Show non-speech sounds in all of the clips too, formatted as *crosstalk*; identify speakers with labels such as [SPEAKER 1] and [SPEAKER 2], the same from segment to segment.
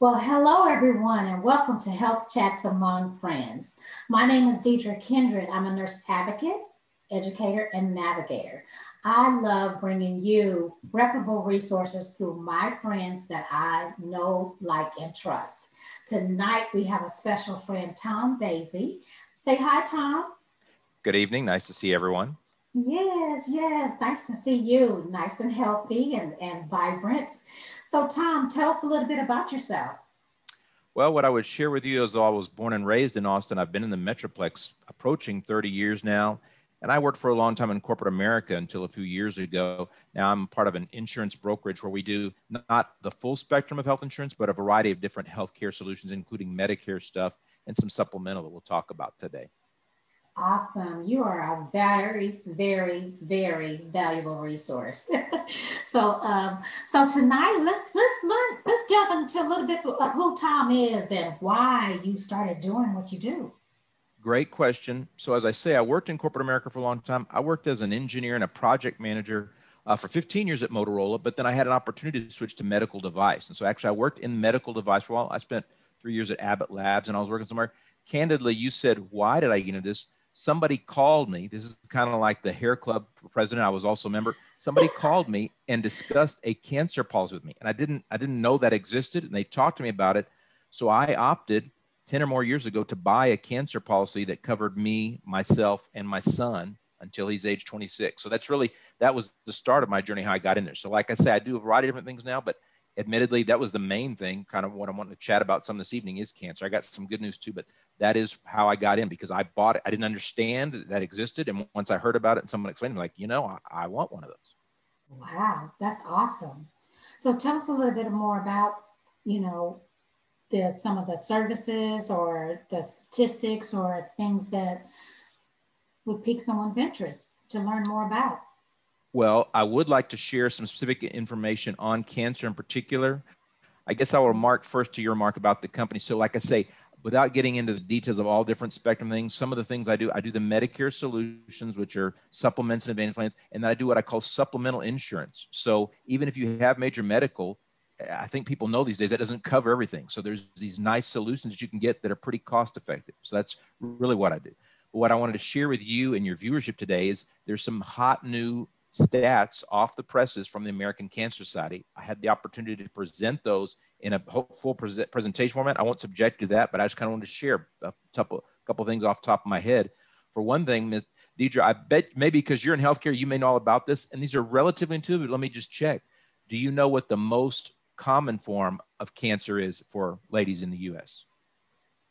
[SPEAKER 1] Well, hello everyone, and welcome to Health Chats Among Friends. My name is Deidre Kindred. I'm a nurse advocate, educator, and navigator. I love bringing you reputable resources through my friends that I know, like, and trust. Tonight we have a special friend, Tom Bascy. Say hi, Tom.
[SPEAKER 2] Good evening. Nice to see everyone.
[SPEAKER 1] Yes, yes. Nice to see you. Nice and healthy and, and vibrant. So, Tom, tell us a little bit about yourself.
[SPEAKER 2] Well, what I would share with you is I was born and raised in Austin. I've been in the Metroplex approaching 30 years now. And I worked for a long time in corporate America until a few years ago. Now I'm part of an insurance brokerage where we do not the full spectrum of health insurance, but a variety of different healthcare solutions, including Medicare stuff and some supplemental that we'll talk about today.
[SPEAKER 1] Awesome. You are a very, very, very valuable resource. *laughs* so, um, so tonight, let's let's learn. Let's delve into a little bit of who Tom is and why you started doing what you do.
[SPEAKER 2] Great question. So, as I say, I worked in corporate America for a long time. I worked as an engineer and a project manager uh, for 15 years at Motorola, but then I had an opportunity to switch to medical device. And so, actually, I worked in medical device for a while. I spent three years at Abbott Labs, and I was working somewhere. Candidly, you said, "Why did I get into this?" Somebody called me. This is kind of like the hair club president. I was also a member. Somebody *laughs* called me and discussed a cancer policy with me. And I didn't, I didn't know that existed. And they talked to me about it. So I opted 10 or more years ago to buy a cancer policy that covered me, myself, and my son until he's age 26. So that's really, that was the start of my journey, how I got in there. So like I say, I do a variety of different things now, but admittedly, that was the main thing. Kind of what I'm wanting to chat about some this evening is cancer. I got some good news too, but that is how I got in because I bought it. I didn't understand that, that existed, and once I heard about it and someone explained, me, like, you know, I, I want one of those.
[SPEAKER 1] Wow, that's awesome. So tell us a little bit more about, you know, the some of the services or the statistics or things that would pique someone's interest to learn more about.
[SPEAKER 2] Well, I would like to share some specific information on cancer in particular. I guess I will mark first to your mark about the company. So, like I say, without getting into the details of all different spectrum things, some of the things I do, I do the Medicare solutions, which are supplements and advantage plans, and then I do what I call supplemental insurance. So, even if you have major medical, I think people know these days that doesn't cover everything. So, there's these nice solutions that you can get that are pretty cost effective. So, that's really what I do. But what I wanted to share with you and your viewership today is there's some hot new stats off the presses from the American Cancer Society. I had the opportunity to present those in a full presentation format. I won't subject to that, but I just kind of wanted to share a couple, couple things off top of my head. For one thing, Ms. Deidre, I bet maybe because you're in healthcare, you may know all about this, and these are relatively intuitive. Let me just check. Do you know what the most common form of cancer is for ladies in the U.S.?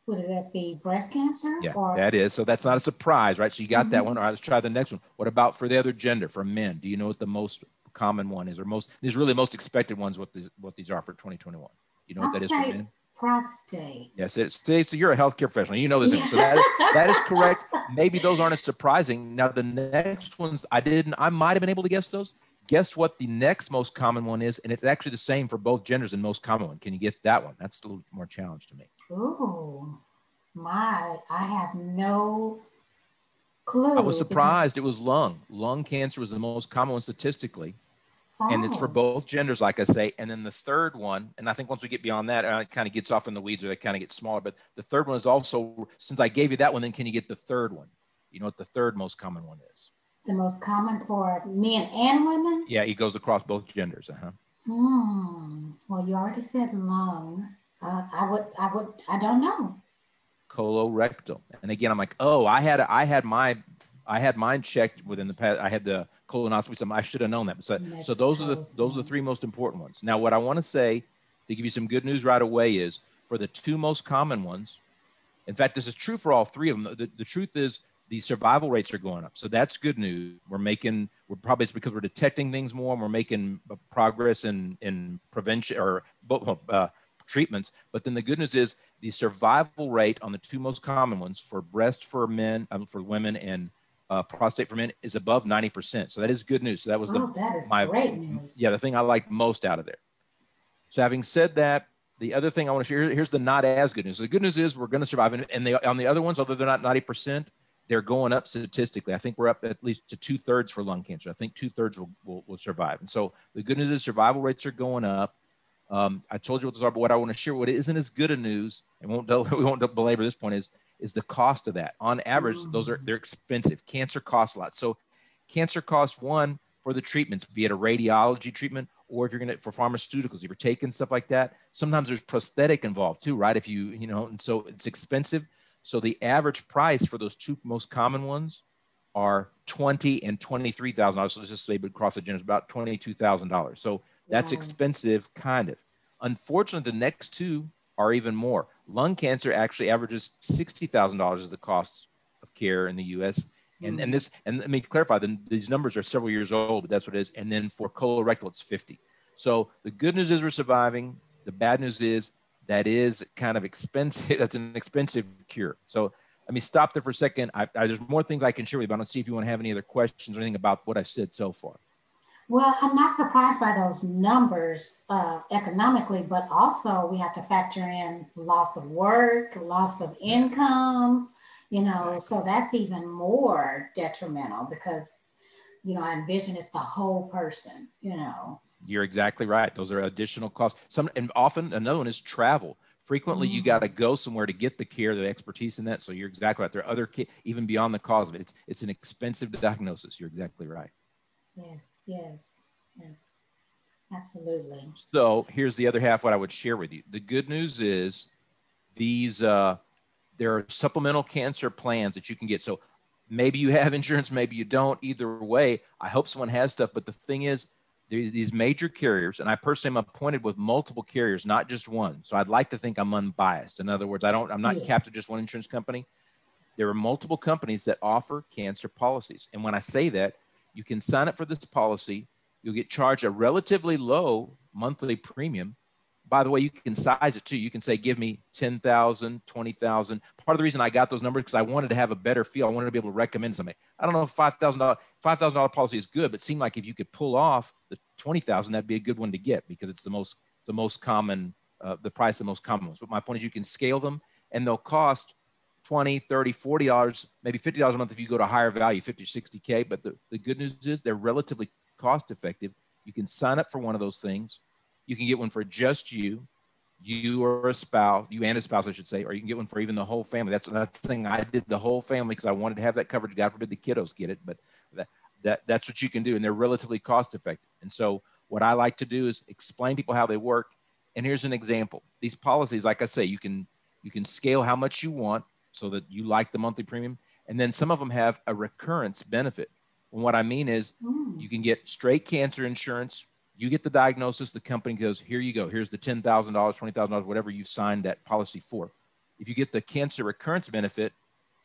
[SPEAKER 1] Would that be breast cancer?
[SPEAKER 2] Yeah, or? that is. So that's not a surprise, right? So you got mm-hmm. that one. All right, let's try the next one. What about for the other gender, for men? Do you know what the most common one is, or most? These really most expected ones. What these what these are for 2021? You know what
[SPEAKER 1] I'll
[SPEAKER 2] that is
[SPEAKER 1] for men? Prostate.
[SPEAKER 2] Yes, it's so you're a healthcare professional. You know this. So that is *laughs* that is correct. Maybe those aren't as surprising. Now the next ones I didn't. I might have been able to guess those. Guess what the next most common one is, and it's actually the same for both genders and most common one. Can you get that one? That's a little more challenge to me.
[SPEAKER 1] Oh, my, I have no clue.
[SPEAKER 2] I was surprised it was lung. Lung cancer was the most common one statistically. Oh. And it's for oh. both genders, like I say. And then the third one, and I think once we get beyond that, uh, it kind of gets off in the weeds or it kind of gets smaller. But the third one is also, since I gave you that one, then can you get the third one? You know what the third most common one is?
[SPEAKER 1] The most common for men and women?
[SPEAKER 2] Yeah, it goes across both genders. Uh-huh.
[SPEAKER 1] Hmm. Well, you already said lung. Uh, I would, I would, I don't know
[SPEAKER 2] colorectal. And again, I'm like, oh, I had I had my I had mine checked within the past. I had the colonoscopy. So I should have known that. So, so those are the those are the three most important ones. Now, what I want to say to give you some good news right away is for the two most common ones. In fact, this is true for all three of them. The, the truth is the survival rates are going up. So that's good news. We're making, we're probably it's because we're detecting things more and we're making progress in, in prevention or uh, treatments. But then the good news is the survival rate on the two most common ones for breast for men, um, for women, and uh, prostate for men is above 90%. So that is good news. So that was
[SPEAKER 1] oh, the, that my, great news.
[SPEAKER 2] Yeah, the thing I liked most out of there. So having said that, the other thing I want to share here's the not as good news. The good news is we're going to survive, and, and they, on the other ones, although they're not 90%, they're going up statistically. I think we're up at least to two thirds for lung cancer. I think two thirds will, will, will survive. And so the good news is survival rates are going up Um, I told you what those are, but what I want to share, what isn't as good a news, and won't *laughs* we won't belabor this point is is the cost of that. On average, mm. those are they're expensive. Cancer costs a lot. So cancer costs one for the treatments, be it a radiology treatment or if you're going to for pharmaceuticals, if you're taking stuff like that. Sometimes there's prosthetic involved too, right? If you you know, and so it's expensive. So the average price for those two most common ones are twenty and twenty three thousand dollars. So let's just say, but across the is about twenty two thousand dollars. So that's wow. expensive, kind of. Unfortunately, the next two are even more. Lung cancer actually averages $60,000 as the cost of care in the US. And, and hmm. this, and let me clarify, then these numbers are several years old, but that's what it is. And then for colorectal, it's 50. So the good news is we're surviving. The bad news is that is kind of expensive. *laughs* That's an expensive cure. So let me stop there for a second. I, I, there's more things I can share with you, but I don't see if you want to have any other questions or anything about what I've said so far.
[SPEAKER 1] Well, I'm not surprised by those numbers uh, economically, but also we have to factor in loss of work, loss of income, you know, so that's even more detrimental because, you know, I envision it's the whole person, you know.
[SPEAKER 2] You're exactly right. Those are additional costs. Some and often another one is travel. Frequently, mm-hmm. you got to go somewhere to get the care, the expertise in that. So you're exactly right. There are other even beyond the cause of it. It's it's an expensive diagnosis. You're exactly right.
[SPEAKER 1] Yes, yes, yes, absolutely.
[SPEAKER 2] So here's the other half what I would share with you. The good news is these, uh, there are supplemental cancer plans that you can get. So maybe you have *laughs* insurance, maybe you don't. Either way, I hope someone has stuff. But the thing is, these major carriers, and I personally am appointed with multiple carriers, not just one. So I'd like to think I'm unbiased. In other words, I don't, I'm not yes. capped to just one insurance company. There are multiple companies that offer cancer policies. And when I say that, you can sign up for this policy. You'll get charged a relatively low monthly premium. By the way, you can size it too. You can say, give me 10,000, 20,000. Part of the reason I got those numbers because I wanted to have a better feel. I wanted to be able to recommend something. I don't know if $5,000 $5,000 policy is good, but it seemed like if you could pull off the 20,000, that'd be a good one to get because it's the most, it's the most common, uh, the price of the most common ones. But my point is you can scale them and they'll cost 20 30 40 dollars maybe 50 dollars a month if you go to higher value 50 60k but the, the good news is they're relatively cost effective. You can sign up for one of those things. You can get one for just you you or a spouse you and a spouse i should say or you can get one for even the whole family. That's that's the thing. I did the whole family because i wanted to have that coverage. God forbid the kiddos get it but that, that that's what you can do and they're relatively cost effective. And so what i like to do is explain people how they work. And here's an example. These policies like i say you can you can scale how much you want so that you like the monthly premium. And then some of them have a recurrence benefit. And what I mean is mm. you can get straight cancer insurance. You get the diagnosis, the company goes, here you go. Here's the $10,000, $20,000, whatever you signed that policy for. If you get the cancer recurrence benefit,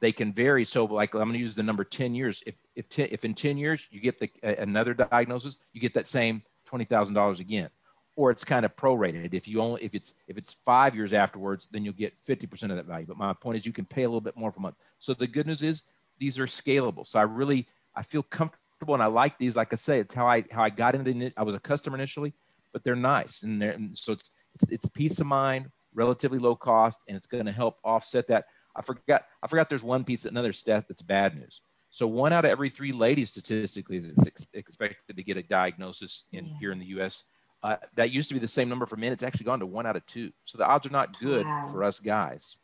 [SPEAKER 2] they can vary. So like I'm going to use the number 10 years. If, if, ten, if in 10 years you get the, uh, another diagnosis, you get that same $20,000 again or it's kind of prorated. If you only if it's if it's five years afterwards, then you'll get 50% of that value. But my point is you can pay a little bit more for a month. So the good news is these are scalable. So I really I feel comfortable and I like these. Like I say, it's how I how I got into it. I was a customer initially, but they're nice and they're and so it's, it's it's peace of mind, relatively low cost, and it's going to help offset that. I forgot I forgot there's one piece another stat that's bad news. So one out of every three ladies statistically is expected to get a diagnosis in yeah. here in the U.S. Uh, that used to be the same number for men. It's actually gone to one out of two. So the odds are not good wow. for us guys.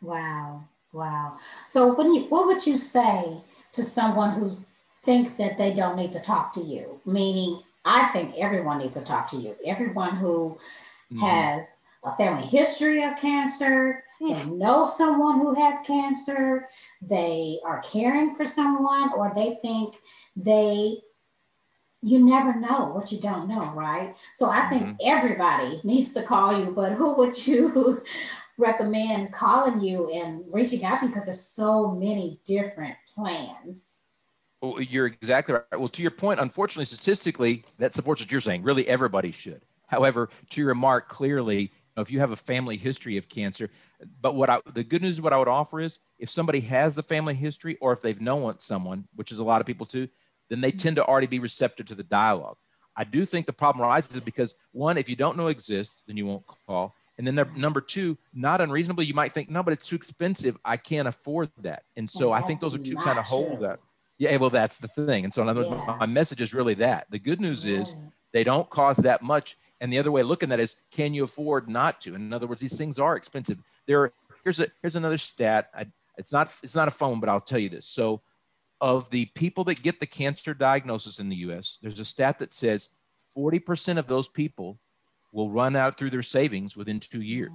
[SPEAKER 1] Wow. Wow. So when you, what would you say to someone who thinks that they don't need to talk to you? Meaning, I think everyone needs to talk to you. Everyone who mm-hmm. has a family history of cancer, they know someone who has cancer, they are caring for someone, or they think they you never know what you don't know, right? So I think mm-hmm. everybody *laughs* needs to call you, but who would you *laughs* recommend calling you and reaching out to you? Because there's so many different plans.
[SPEAKER 2] Well, you're exactly right. Well, to your point, unfortunately, statistically, that supports what you're saying. Really, everybody should. However, to your remark, clearly, if you have a family history of cancer, but what I, the good news, what I would offer is, if somebody has the family history, or if they've known someone, which is a lot of people too, then they tend to already be receptive to the dialogue. I do think the problem arises because one, if you don't know exists, then you won't call. And then mm-hmm. number two, not unreasonably, you might think, no, but it's too expensive. I can't afford that. And so I think those are two kind of hold that. Yeah, well, that's the thing. And so yeah. my message is really that. The good news is they don't cost that much. And the other way of looking at it is, can you afford not to? In other words, these things are expensive. There, here's a here's another stat. I, it's not it's not a phone, but I'll tell you this. So, of the people that get the cancer diagnosis in the U.S., there's a stat that says 40% of those people will run out through their savings within two years.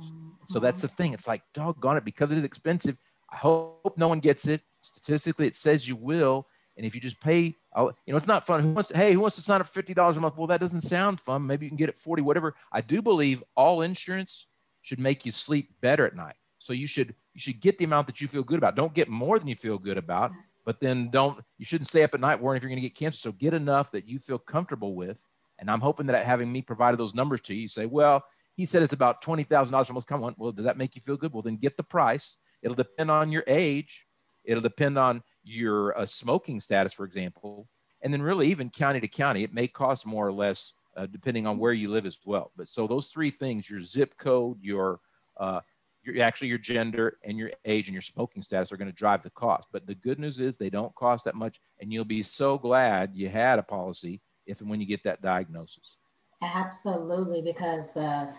[SPEAKER 2] So mm-hmm. that's the thing. It's like, doggone it, because it is expensive. I hope no one gets it. Statistically, it says you will. And if you just pay, uh, you know, it's not fun. Who wants to, hey, who wants to sign up for fifty dollars a month? Well, that doesn't sound fun. Maybe you can get it forty, whatever. I do believe all insurance should make you sleep better at night. So you should you should get the amount that you feel good about. Don't get more than you feel good about, but then don't you shouldn't stay up at night worrying if you're going to get cancer. So get enough that you feel comfortable with. And I'm hoping that having me provided those numbers to you, you say, well, he said it's about twenty thousand dollars a month. Come on, well, does that make you feel good? Well, then get the price. It'll depend on your age. It'll depend on your uh, smoking status, for example, and then really even county to county, it may cost more or less uh, depending on where you live as well. But so those three things: your zip code, your uh, your actually your gender and your age and your smoking status are going to drive the cost. But the good news is they don't cost that much, and you'll be so glad you had a policy if and when you get that diagnosis.
[SPEAKER 1] Absolutely, because the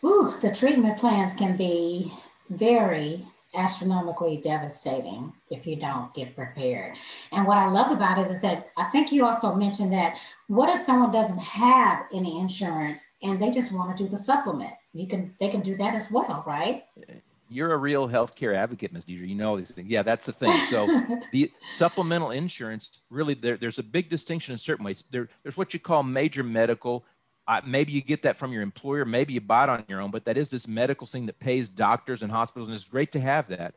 [SPEAKER 1] whew, the treatment plans can be very astronomically devastating if you don't get prepared. And what I love about it is that I think you also mentioned that what if someone doesn't have any insurance and they just want to do the supplement? You can they can do that as well, right?
[SPEAKER 2] You're a real healthcare advocate, Ms. Deidre. You know these things. Yeah, that's the thing. So *laughs* the supplemental insurance, really, there, there's a big distinction in certain ways. There, there's what you call major medical uh, maybe you get that from your employer, maybe you buy it on your own, but that is this medical thing that pays doctors and hospitals, and it's great to have that.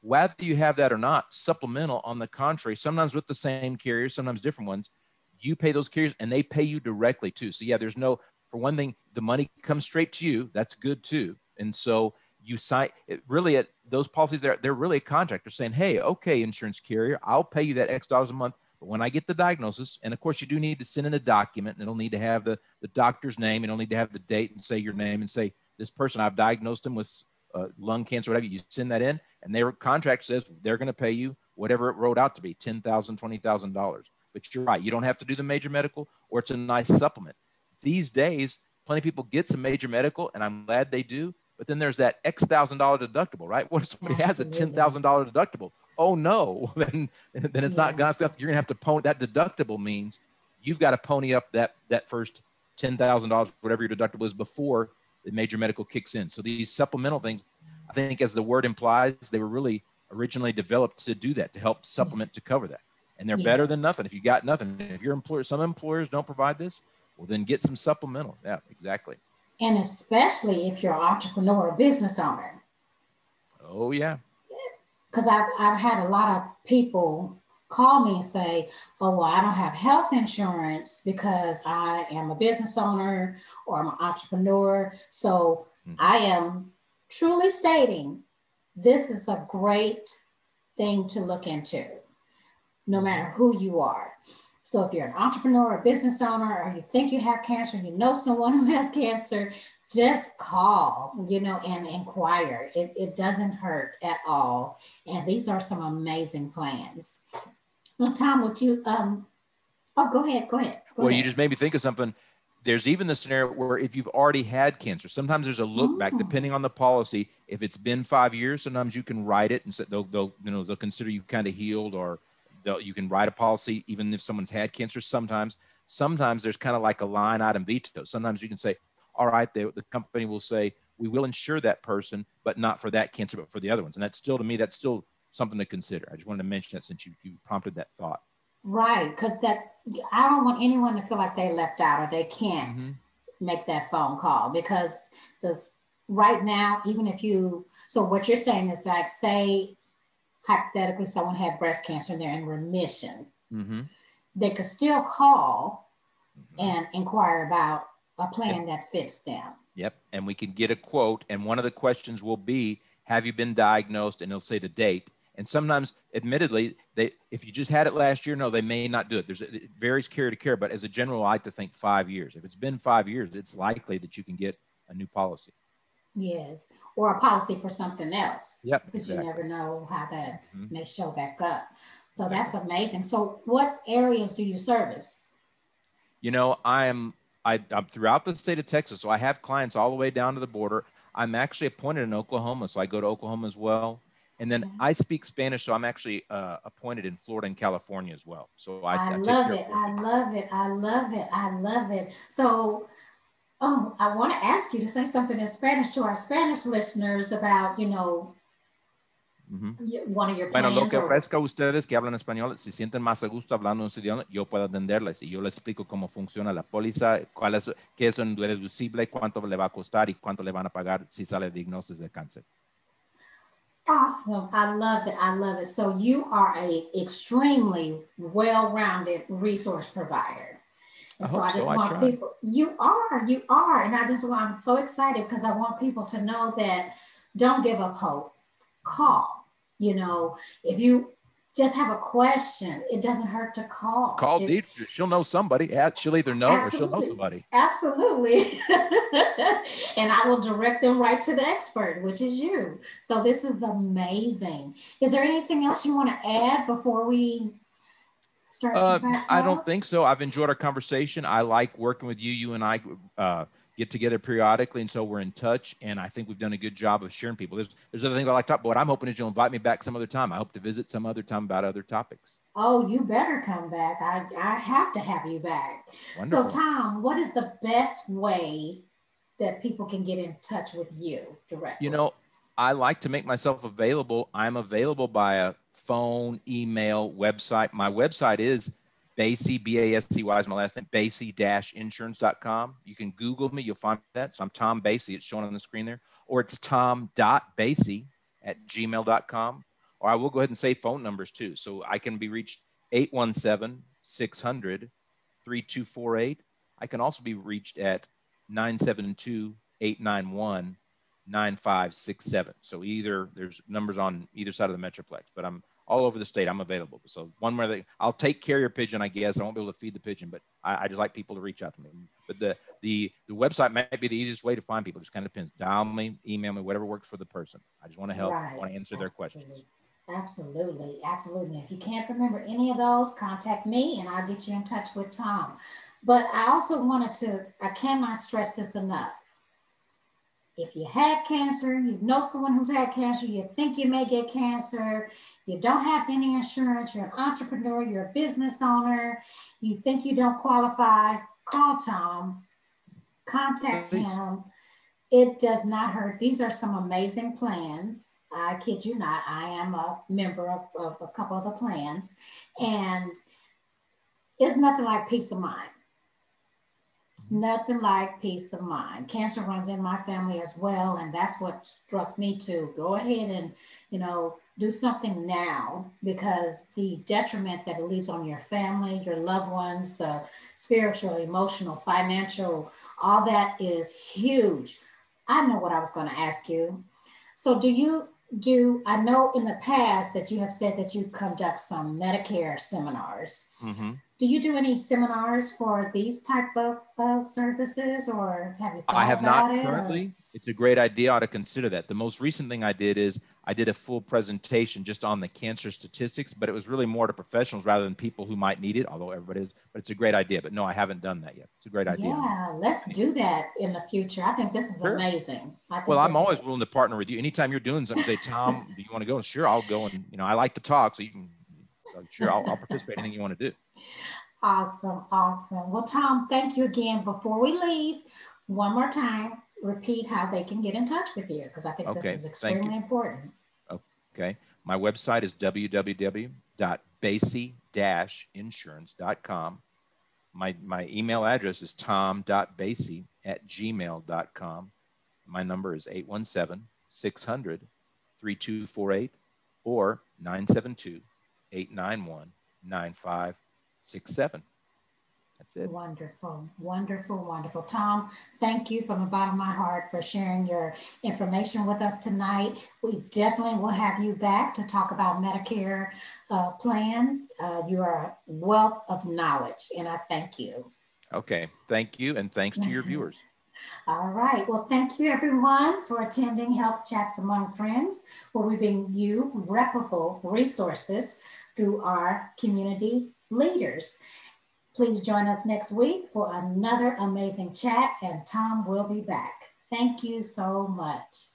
[SPEAKER 2] Whether you have that or not, supplemental, on the contrary, sometimes with the same carriers, sometimes different ones, you pay those carriers and they pay you directly too. So, yeah, there's no, for one thing, the money comes straight to you. That's good too. And so you sign it really at those policies, they're, they're really a contract. They're saying, hey, okay, insurance carrier, I'll pay you that X dollars a month but when I get the diagnosis, and of course you do need to send in a document, and it'll need to have the, the doctor's name, and it'll need to have the date and say your name and say this person I've diagnosed them with uh, lung cancer, whatever. You send that in, and their contract says they're going to pay you whatever it wrote out to be ten thousand, twenty thousand dollars. But you're right, you don't have to do the major medical, or it's a nice supplement. These days, plenty of people get some major medical, and I'm glad they do. But then there's that X thousand dollar deductible, right? *laughs* What if somebody Absolutely. has a ten thousand dollar deductible? Oh no, *laughs* then then it's yeah. not gonna stuff. you're gonna have to pony that deductible means you've got to pony up that that first ten thousand dollars, whatever your deductible is, before the major medical kicks in. So these supplemental things, I think, as the word implies, they were really originally developed to do that to help mm-hmm. supplement to cover that, and they're yes. better than nothing. If you got nothing, if your employer, some employers don't provide this, well then get some supplemental. Yeah, exactly.
[SPEAKER 1] And especially if you're an entrepreneur or business owner.
[SPEAKER 2] Oh yeah,
[SPEAKER 1] because I've, I've had a lot of people call me and say, oh, well, I don't have health insurance because I am a business owner or I'm an entrepreneur. So mm-hmm. I am truly stating this is a great thing to look into, no mm-hmm. matter who you are. So if you're an entrepreneur or business owner, or you think you have cancer, you know someone *laughs* who has cancer, just call, you know, and inquire. It, it doesn't hurt at all. And these are some amazing plans. Well, Tom, would you, um, oh, go ahead, go ahead. Go
[SPEAKER 2] well,
[SPEAKER 1] ahead.
[SPEAKER 2] you just made me think of something. There's even the scenario where if you've already had cancer, sometimes there's a look back, oh. depending on the policy. If it's been five years, sometimes you can write it and say they'll, they'll you know, they'll consider you kind of healed or you can write a policy even if someone's had cancer. Sometimes, sometimes there's kind of like a line item veto. Sometimes you can say, all right, they, the company will say, we will insure that person, but not for that cancer, but for the other ones. And that's still, to me, that's still something to consider. I just wanted to mention that since you, you prompted that thought.
[SPEAKER 1] Right. Because that, I don't want anyone to feel like they left out or they can't mm-hmm. make that phone call because this right now, even if you, so what you're saying is like, say, hypothetically, someone had breast cancer and they're in remission, mm-hmm. they could still call mm-hmm. and inquire about a plan that fits them.
[SPEAKER 2] Yep. And we can get a quote. And one of the questions will be Have you been diagnosed? And they'll say the date. And sometimes, admittedly, they if you just had it last year, no, they may not do it. There's it varies care to care, but as a general, I like to think five years. If it's been five years, it's likely that you can get a new policy.
[SPEAKER 1] Yes, or a policy for something else.
[SPEAKER 2] Yep.
[SPEAKER 1] Because exactly. you never know how that mm-hmm. may show back up. So that's amazing. So, what areas do you service?
[SPEAKER 2] You know, I am I, I'm throughout the state of Texas, so I have clients all the way down to the border. I'm actually appointed in Oklahoma, so I go to Oklahoma as well. And then I speak Spanish, so I'm actually uh, appointed in Florida and California as well. So I,
[SPEAKER 1] I, I love it. I love it. I love it. I love it. So, oh, I want to ask you to say something in Spanish to our Spanish listeners about, you know,
[SPEAKER 2] Bueno, lo que ofrezca a ustedes que hablan español, si sienten más a gusto hablando en su idioma, yo puedo atenderles y yo les explico cómo funciona la póliza, cuál es, qué es un deducible, cuánto le va a costar y cuánto le van a pagar si sale diagnosis de cáncer.
[SPEAKER 1] Awesome. I love it. I love it. So you are a extremely well-rounded resource provider. And I so I just so. want I people, you are, you are. And I just want, I'm so excited because I want people to know that don't give up hope. Call you know, if you just have a question, it doesn't hurt to call.
[SPEAKER 2] Call
[SPEAKER 1] it,
[SPEAKER 2] Deidre. She'll know somebody. She'll either know or she'll know somebody.
[SPEAKER 1] Absolutely. *laughs* and I will direct them right to the expert, which is you. So this is amazing. Is there anything else you want to add before we start? Uh,
[SPEAKER 2] I don't think so. I've enjoyed our conversation. I like working with you. You and I. Uh, get together periodically, and so we're in touch. And I think we've done a good job of sharing people. There's there's other things I like to talk. But what I'm hoping is you'll invite me back some other time. I hope to visit some other time about other topics.
[SPEAKER 1] Oh, you better come back. I I have to have you back. Wonderful. So Tom, what is the best way that people can get in touch with you directly?
[SPEAKER 2] You know, I like to make myself available. I'm available by a phone, email, website. My website is Bascy, B-A-S-C-Y is my last name, bascy-insurance.com. You can Google me, you'll find that. So I'm Tom Bascy, it's shown on the screen there. Or it's tom.bascy at gmail.com. Or I will go ahead and say phone numbers too. So I can be reached 817-600-3248. I can also be reached at 972-891 9567. So either there's numbers on either side of the Metroplex, but I'm all over the state. I'm available. So one where they, I'll take carrier pigeon, I guess. I won't be able to feed the pigeon, but I, I, just like people to reach out to me. But the the the website might be the easiest way to find people. It just kind of depends. Dial me, email me, whatever works for the person. I just want to help. Right. I want to answer Absolutely. their questions.
[SPEAKER 1] Absolutely, absolutely. If you can't remember any of those, contact me and I'll get you in touch with Tom. But I also wanted to, I cannot stress this enough if you had cancer, you know someone who's had cancer, you think you may get cancer, you don't have any insurance, you're an entrepreneur, you're a business owner, you think you don't qualify, call Tom, contact Please. him. It does not hurt. These are some amazing plans. I kid you not, I am a member of, of a couple of the plans, and it's nothing like peace of mind nothing like peace of mind. Cancer runs in my family as well, and that's what struck me to go ahead and, you know, do something now because the detriment that it leaves on your family, your loved ones, the spiritual, emotional, financial, all that is huge. I know what I was going to ask you. So, do you do? I know in the past that you have said that you conduct some Medicare seminars. Mm-hmm do you do any seminars for these type of uh, services or have you thought about it?
[SPEAKER 2] I have not currently. Or? It's a great idea. I ought to consider that. The most recent thing I did is I did a full presentation just on the cancer statistics, but it was really more to professionals rather than people who might need it, although everybody is, but it's a great idea. But no, I haven't done that yet. It's a great idea.
[SPEAKER 1] Yeah, let's do that in the future. I think this is sure. amazing.
[SPEAKER 2] well, I'm always willing to partner with you. Anytime you're doing something, say, Tom, do you want to go? Sure, I'll go. And, you know, I like to talk, so you can, sure, I'll, I'll participate anything you want to do.
[SPEAKER 1] Awesome, awesome. Well, Tom, thank you again. Before we leave, one more time, repeat how they can get in touch with you because I think okay, this is extremely important.
[SPEAKER 2] Okay. My website is www.bascy-insurance.com. My, my email address is tom.bascy at gmail.com. My number is 817 600 3248 or 972 891 six, seven. That's it.
[SPEAKER 1] Wonderful, wonderful, wonderful. Tom, thank you from the bottom of my heart for sharing your information with us tonight. We definitely will have you back to talk about Medicare uh, plans. Uh, you are a wealth of knowledge, and I thank you.
[SPEAKER 2] Okay, thank you, and thanks to your *laughs* viewers.
[SPEAKER 1] All right. Well, thank you everyone for attending Health Chats Among Friends, where we bring you reputable resources through our community leaders. Please join us next week for another amazing chat, and Tom will be back. Thank you so much.